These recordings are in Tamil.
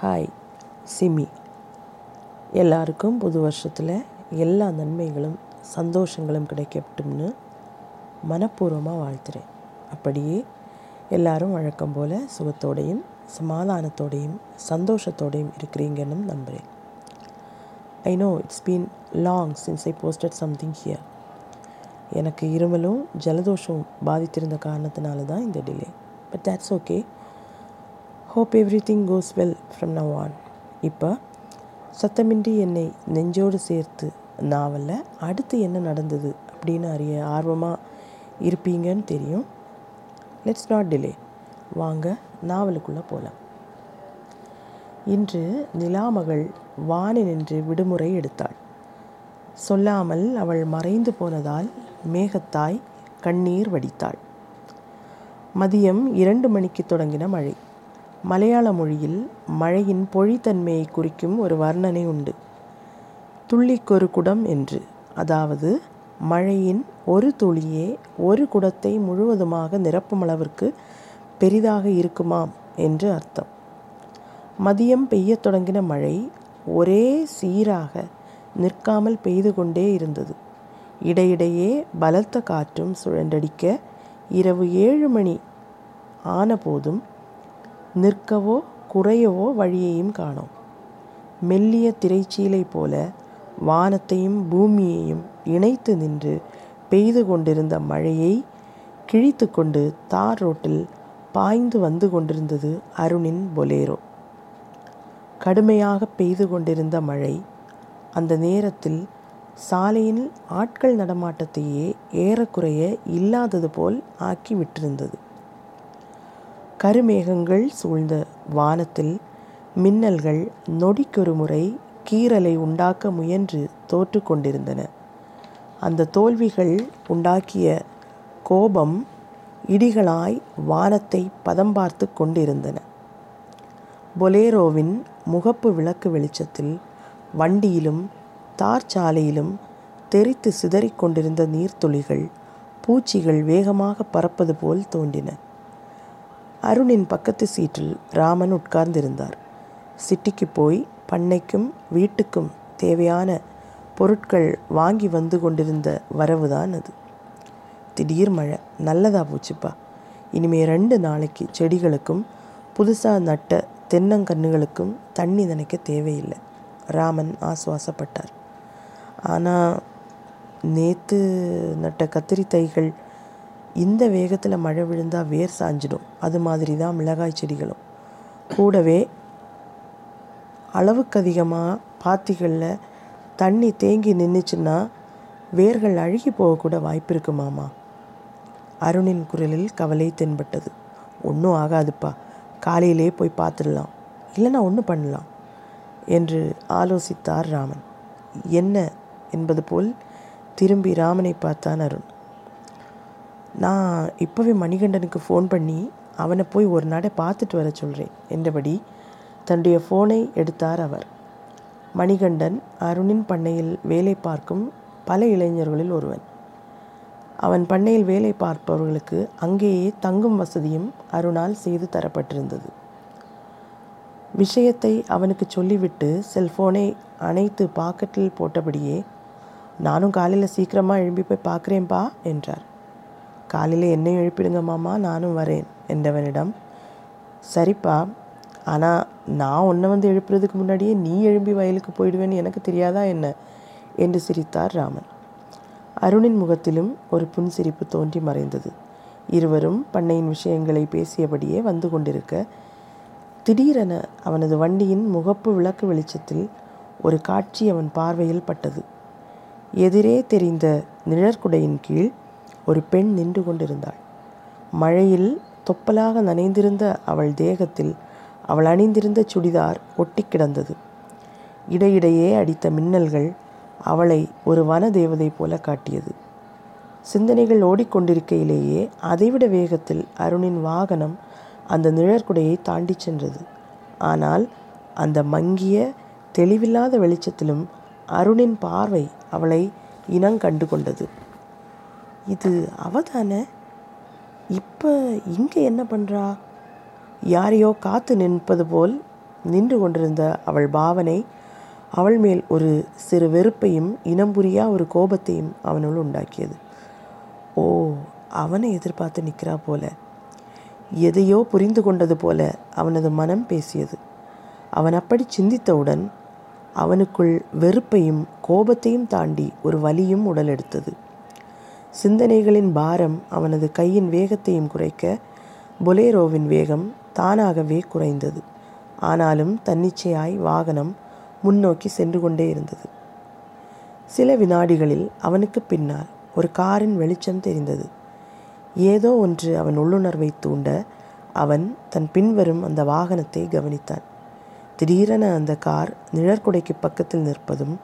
ஹாய் சிமி. எல்லாருக்கும் புது வருஷத்தில் எல்லா நன்மைகளும் சந்தோஷங்களும் கிடைக்கட்டும்னு மனப்பூர்வமாக வாழ்த்துறேன். அப்படியே எல்லாரும் வழக்கம் போல் சுகத்தோடையும் சமாதானத்தோடையும் சந்தோஷத்தோடையும் இருக்கிறீங்கன்னு நம்புகிறேன் I know it's been long since I posted something here எனக்கு இருமலும் ஜலதோஷம் பாதித்திருந்த காரணத்தினால தான் இந்த delay but that's okay hope everything goes well from now on இப்போ சத்தமின்றி என்னை நெஞ்சோடு சேர்த்து நாவலில் அடுத்து என்ன நடந்தது? அப்படின்னு அறிய ஆர்வமாக இருப்பீங்கன்னு தெரியும். லெட்ஸ் நாட் டிலே வாங்க நாவலுக்குள்ளே போகலாம் இன்று நிலாமகள் வானி நின்று விடுமுறை எடுத்தாள். சொல்லாமல் அவள் மறைந்து போனதால் மேகத்தாய் கண்ணீர் வடித்தாள். மதியம் இரண்டு மணிக்கு தொடங்கின மழை. மலையாள மொழியில் மழையின் பொழித்தன்மையை குறிக்கும் ஒரு வர்ணனை உண்டு. துள்ளிக்கொரு குடம் என்று. அதாவது மழையின் ஒரு துளியே ஒரு குடத்தை முழுவதுமாக நிரப்பும் அளவிற்கு பெரிதாக இருக்குமாம் என்று அர்த்தம். மதியம் பெய்யத் தொடங்கின மழை ஒரே சீராக நிற்காமல் பெய்து கொண்டே இருந்தது. இடையிடையே பலத்த காற்றும் சுழன்றடிக்க இரவு ஏழு மணி ஆனபோதும் நிற்கவோ குறையவோ வழியையும் காணோம். மெல்லிய திரைச்சீலை போல வானத்தையும் பூமியையும் இணைத்து நின்று பெய்து கொண்டிருந்த மழையை கிழித்து கொண்டு தார் ரோட்டில் பாய்ந்து வந்து கொண்டிருந்தது அருணின் பொலேரோ. கடுமையாக பெய்து கொண்டிருந்த மழை அந்த நேரத்தில் சாலையில் ஆட்கள் நடமாட்டத்தையே ஏறக்குறைய இல்லாதது போல் ஆக்கி விட்டிருந்தது. கருமேகங்கள் சூழ்ந்த வானத்தில் மின்னல்கள் நொடிக்கொரு முறை கீறலை உண்டாக்க முயன்று தோற்று கொண்டிருந்தன. அந்த தோல்விகள் உண்டாக்கிய கோபம் இடிகளாய் வானத்தை பதம் பார்த்து கொண்டிருந்தன. பொலேரோவின் முகப்பு விளக்கு வெளிச்சத்தில் வண்டியிலும் தார் சாலையிலும் தெரித்து சிதறிக் கொண்டிருந்த நீர்த்துளிகள் பூச்சிகள் வேகமாக பறப்பது போல் தோன்றின. அருணின் பக்கத்து சீட்டில் ராமன் உட்கார்ந்திருந்தார். சிட்டிக்கு போய் பண்ணைக்கும் வீட்டுக்கும் தேவையான பொருட்கள் வாங்கி வந்து கொண்டிருந்த வரவுதான் அது. திடீர் மழை. நல்லதா போச்சுப்பா. இனிமே ரெண்டு நாளைக்கு செடிகளுக்கும் புதுசாக நட்ட தென்னங்கன்றுகளுக்கும் தண்ணி நினைக்க தேவையில்லை. ராமன் ஆசுவாசப்பட்டார். ஆனால் நேற்று நட்ட கத்திரி தைகள் இந்த வேகத்தில் மழை விழுந்தால் வேர் சாஞ்சிடும். அது மாதிரி தான் மிளகாய் செடிகளும். கூடவே அளவுக்கு அதிகமாக பாத்திகளில் தண்ணி தேங்கி நின்றுச்சுன்னா வேர்கள் அழுகி போகக்கூட வாய்ப்பு இருக்கு மாமா. அருணின் குரலில் கவலை தென்பட்டது. ஒன்றும் ஆகாதுப்பா. காலையிலே போய் பார்த்துடலாம் இல்லைன்னா ஒன்று பண்ணலாம் என்று ஆலோசித்தார் ராமன். என்ன? என்பது போல் திரும்பி ராமனை பார்த்தான் அருண். நான் இப்போவே மணிகண்டனுக்கு ஃபோன் பண்ணி அவனை போய் ஒரு நாடை பார்த்துட்டு வர சொல்கிறேன் என்றபடி தன்னுடைய ஃபோனை எடுத்தார் அவர். மணிகண்டன் அருணின் பண்ணையில் வேலை பார்க்கும் பல இளைஞர்களில் ஒருவன். அவன் பண்ணையில் வேலை பார்ப்பவர்களுக்கு அங்கேயே தங்கும் வசதியும் அருணால் செய்து தரப்பட்டிருந்தது. விஷயத்தை அவனுக்கு சொல்லிவிட்டு செல்ஃபோனை அணைத்து பாக்கெட்டில் போட்டபடியே நானும் காலையில் சீக்கிரமாக எழும்பி போய் பார்க்குறேன்ப்பா என்றார். காலையில் என்னையும் எழுப்பிடுங்க மாமா நானும் வரேன் என்றவனிடம் சரிப்பா ஆனால் நான் உன்னை வந்து எழுப்புறதுக்கு முன்னாடியே நீ எழும்பி வயலுக்கு போயிடுவேன்னு எனக்கு தெரியாதா என்ன? என்று சிரித்தார் ராமன். அருணின் முகத்திலும் ஒரு புன்சிரிப்பு தோன்றி மறைந்தது. இருவரும் பண்ணையின் விஷயங்களை பேசியபடியே வந்து கொண்டிருக்க திடீரென அவனது வண்டியின் முகப்பு விளக்கு வெளிச்சத்தில் ஒரு காட்சி அவன் பார்வையில் பட்டது. எதிரே தெரிந்த நிழற்குடையின் கீழ் ஒரு பெண் நின்று கொண்டிருந்தாள். மழையில் தொப்பலாக நனைந்திருந்த அவள் தேகத்தில் அவள் அணிந்திருந்த சுடிதார் ஒட்டி கிடந்தது. இடையிடையே அடித்த மின்னல்கள் அவளை ஒரு வன தேவதை போல காட்டியது. சிந்தனைகள் ஓடிக்கொண்டிருக்கையிலேயே அதைவிட வேகத்தில் அருணின் வாகனம் அந்த நிழற்குடையை தாண்டி சென்றது. ஆனால் அந்த மங்கிய தெளிவில்லாத வெளிச்சத்திலும் அருணின் பார்வை அவளை இனங்கண்டு கொண்டது இது அவ தானே இப்போ இங்கே என்ன பண்ணுறா யாரையோ காத்து நிற்பது போல் நின்று கொண்டிருந்த அவள் பாவனை அவள் மேல் ஒரு சிறு வெறுப்பையும் இனம் புரியா ஒரு கோபத்தையும் அவனுள் உண்டாக்கியது. ஓ அவனை எதிர்பார்த்து நிற்கிறா போல. எதையோ புரிந்து கொண்டது போல அவனது மனம் பேசியது. அவன் அப்படி சிந்தித்தவுடன் அவனுக்குள் வெறுப்பையும் கோபத்தையும் தாண்டி ஒரு வலியும் உடலெடுத்தது. சிந்தனைகளின் பாரம் அவனது கையின் வேகத்தையும் குறைக்க பொலேரோவின் வேகம் தானாகவே குறைந்தது. ஆனாலும் தன்னிச்சையாய் வாகனம் முன்னோக்கி சென்று கொண்டே இருந்தது. சில வினாடிகளில் அவனுக்கு பின்னால் ஒரு காரின் வெளிச்சம் தெரிந்தது. ஏதோ ஒன்று அவன் உள்ளுணர்வை தூண்ட அவன் தன் பின்வரும் அந்த வாகனத்தை கவனித்தான். திடீரென அந்த கார் நிழற்குடைக்கு பக்கத்தில் நிற்பதும்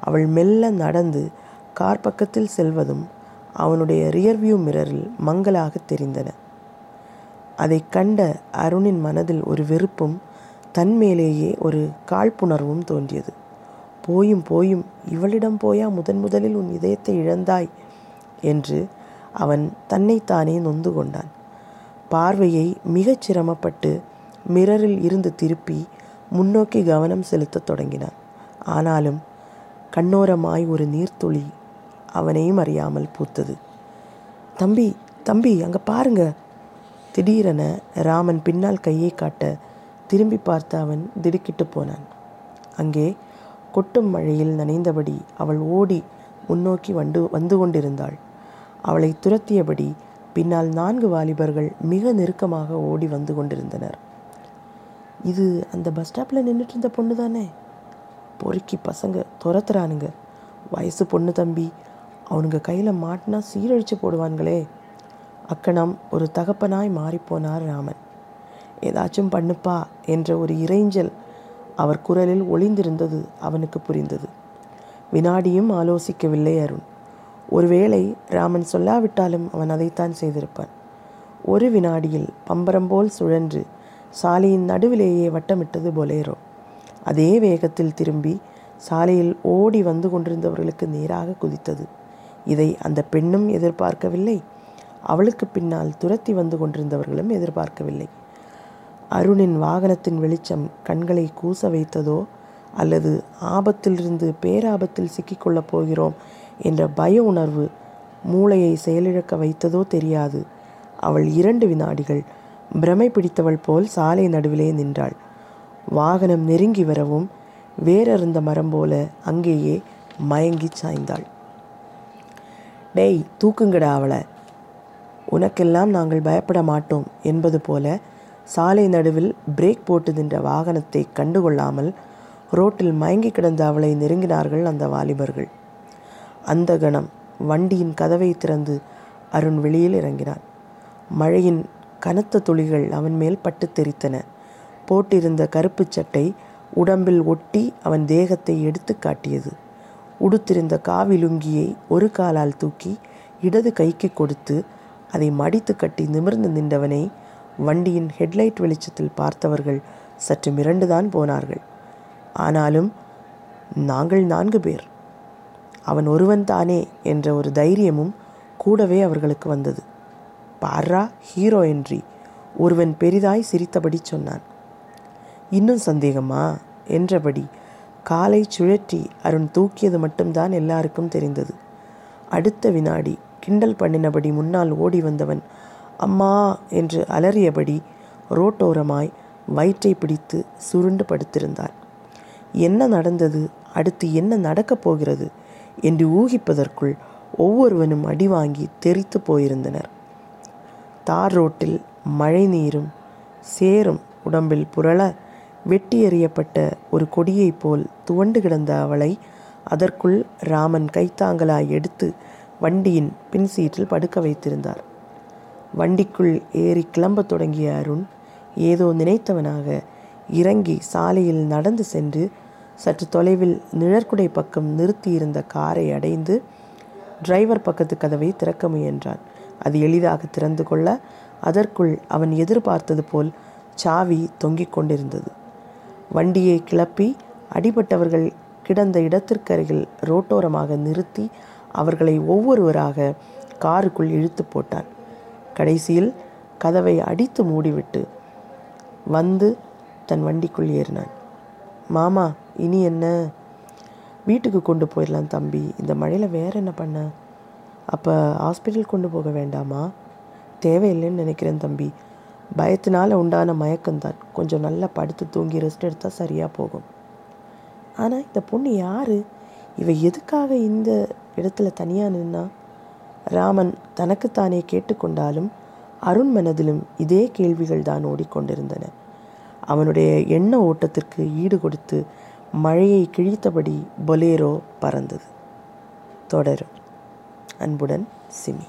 அவள் மெல்ல நடந்து கார் பக்கத்தில் செல்வதும் அவனுடைய ரியர்வியூ மிரரில் மங்களாக தெரிந்தன. அதை கண்ட அருணின் மனதில் ஒரு வெறுப்பும் தன்மேலேயே ஒரு காழ்ப்புணர்வும் தோன்றியது. போயும் போயும் இவளிடம் போயா முதன் முதலில் உன் இதயத்தை இழந்தாய்? என்று அவன் தன்னைத்தானே நொந்து கொண்டான். பார்வையை மிகச் சிரமப்பட்டு மிரரில் இருந்து திருப்பி முன்னோக்கி கவனம் செலுத்தத் தொடங்கினான். ஆனாலும் கண்ணோரமாய் ஒரு நீர்த்துளி அவனையும் அறியாமல் பூத்தது. தம்பி தம்பி அங்கே பாருங்க. திடீரென ராமன் பின்னால் கையை காட்ட திரும்பி பார்த்த அவன் திடுக்கிட்டு போனான். அங்கே கொட்டும் மழையில் நனைந்தபடி அவள் ஓடி முன்னோக்கி வந்து வந்து கொண்டிருந்தாள். அவளை துரத்தியபடி பின்னால் நான்கு வாலிபர்கள் மிக நெருக்கமாக ஓடி வந்து கொண்டிருந்தனர். இது அந்த பஸ் ஸ்டாப்பில் நின்றுட்டு இருந்த பொண்ணு தானே பொறுக்கி பசங்க துரத்துறானுங்க. வயசு பொண்ணு தம்பி அவனுங்க கையில் மாட்டினா சீரழித்து போடுவான்களே. அக்கணம் ஒரு தகப்பனாய் மாறிப்போனார் ராமன். ஏதாச்சும் பண்ணுப்பா என்ற ஒரு இறைஞ்சல் அவர் குரலில் ஒளிந்திருந்தது அவனுக்கு புரிந்தது. வினாடியும் ஆலோசிக்கவில்லை அருண். ஒருவேளை ராமன் சொல்லாவிட்டாலும் அவன் அதைத்தான் செய்திருப்பான். ஒரு வினாடியில் பம்பரம் போல் சுழன்று சாலையின் நடுவிலேயே வட்டமிட்டது பொலேரோ. அதே வேகத்தில் திரும்பி சாலையில் ஓடி வந்து கொண்டிருந்தவர்களுக்கு நேராக குதித்தது. இதை அந்த பெண்ணும் எதிர்பார்க்கவில்லை. அவளுக்கு பின்னால் துரத்தி வந்து கொண்டிருந்தவர்களும் எதிர்பார்க்கவில்லை. அருணின் வாகனத்தின் வெளிச்சம் கண்களை கூச வைத்ததோ அல்லது ஆபத்திலிருந்து பேராபத்தில் சிக்கிக்கொள்ளப் போகிறோம் என்ற பய உணர்வு மூளையை செயலிழக்க வைத்ததோ தெரியாது. அவள் இரண்டு வினாடிகள் பிரமை பிடித்தவள் போல் சாலை நடுவிலே நின்றாள். வாகனம் நெருங்கி வரவும் வேறறுந்த மரம் போல அங்கேயே மயங்கி சாய்ந்தாள். டேய் தூக்குங்கடா அவளை. உனக்கெல்லாம் நாங்கள் பயப்பட மாட்டோம் என்பது போல சாலை நடுவில் பிரேக் போட்டு நின்ற வாகனத்தை கண்டுகொள்ளாமல் ரோட்டில் மயங்கி கிடந்த அவளை நெருங்கினார்கள் அந்த வாலிபர்கள். அந்த கணம் வண்டியின் கதவை திறந்து அருண் வெளியில் இறங்கினான். மழையின் கனத்த துளிகள் அவன் மேல் பட்டு தெரித்தன. போட்டிருந்த கருப்புச் சட்டை உடம்பில் ஒட்டி அவன் தேகத்தை எடுத்து காட்டியது. உடுத்திருந்த காவி லுங்கியை ஒரு காலால் தூக்கி இடது கைக்கு கொடுத்து அதை மடித்து கட்டி நிமிர்ந்து நின்றவனை வண்டியின் ஹெட்லைட் வெளிச்சத்தில் பார்த்தவர்கள் சற்று மிரண்டுதான் போனார்கள். ஆனாலும் நாங்கள் நான்கு பேர். அவன் ஒருவன் தானே என்ற ஒரு தைரியமும் கூடவே அவர்களுக்கு வந்தது. பார்ரா ஹீரோ என்றி ஒருவன் பெரிதாய் சிரித்தபடி சொன்னான். இன்னும் சந்தேகமா? என்றபடி காலை சுழற்றி அருண் தூக்கியது மட்டும்தான் எல்லாருக்கும் தெரிந்தது. அடுத்த வினாடி கிண்டல் பண்ணினபடி முன்னால் ஓடி வந்தவன் அம்மா என்று அலறியபடி ரோட்டோரமாய் வயிற்றை பிடித்து சுருண்டு படுத்திருந்தான் என்ன நடந்தது? அடுத்து என்ன நடக்கப் போகிறது? என்று ஊகிப்பதற்குள் ஒவ்வொருவனும் அடி வாங்கி தெரித்து போயிருந்தனர். தார் ரோட்டில் மழை நீரும் சேரும் உடம்பில் புரள வெட்டி எறியப்பட்ட ஒரு கொடியைப் போல் துவண்டு கிடந்த அவளை அதற்குள் ராமன் கைத்தாங்கலாய் எடுத்து வண்டியின் பின் சீட்டில் படுக்க வைத்திருந்தார். வண்டிக்குள் ஏறி கிளம்பத் தொடங்கிய அருண் ஏதோ நினைத்தவனாக இறங்கி சாலையில் நடந்து சென்று சற்று தொலைவில் நிழற்குடை பக்கம் நிறுத்தியிருந்த காரை அடைந்து டிரைவர் பக்கத்து கதவை திறக்க முயன்றான். அது எளிதாக திறந்து கொள்ள அதற்குள் அவன் எதிர்பார்த்தது போல் சாவி தொங்கிக் கொண்டிருந்தது. வண்டியை கிளப்பி அடிபட்டவர்கள் கிடந்த இடத்திற்கருகில் ரோட்டோரமாக நிறுத்தி அவர்களை ஒவ்வொருவராக காருக்குள் இழுத்து போட்டான். கடைசியில் கதவை அடித்து மூடிவிட்டு வந்து தன் வண்டிக்குள் ஏறினான். மாமா இனி என்ன? வீட்டுக்கு கொண்டு போயிடலாம் தம்பி. இந்த மழையில் வேற என்ன பண்ண? அப்போ ஹாஸ்பிட்டல் கொண்டு போக வேண்டாமா? தேவையில்லைன்னு நினைக்கிறேன் தம்பி. பயத்தினால உண்டான மயக்கம்தான். கொஞ்சம் நல்லா படுத்து தூங்கி ரெஸ்ட் எடுத்தால் சரியாக போகும். ஆனால் இந்த பொண்ணு யார்? இவ எதுக்காக இந்த இடத்துல தனியாக நின்னா? ராமன் தனக்குத்தானே கேட்டுக்கொண்டாலும் அருண் மனதிலும் இதே கேள்விகள் தான் ஓடிக்கொண்டிருந்தன. அவனுடைய எண்ண ஓட்டத்திற்கு ஈடு கொடுத்து மழையை கிழித்தபடி பொலேரோ பறந்தது. தொடரும். அன்புடன் சிமி.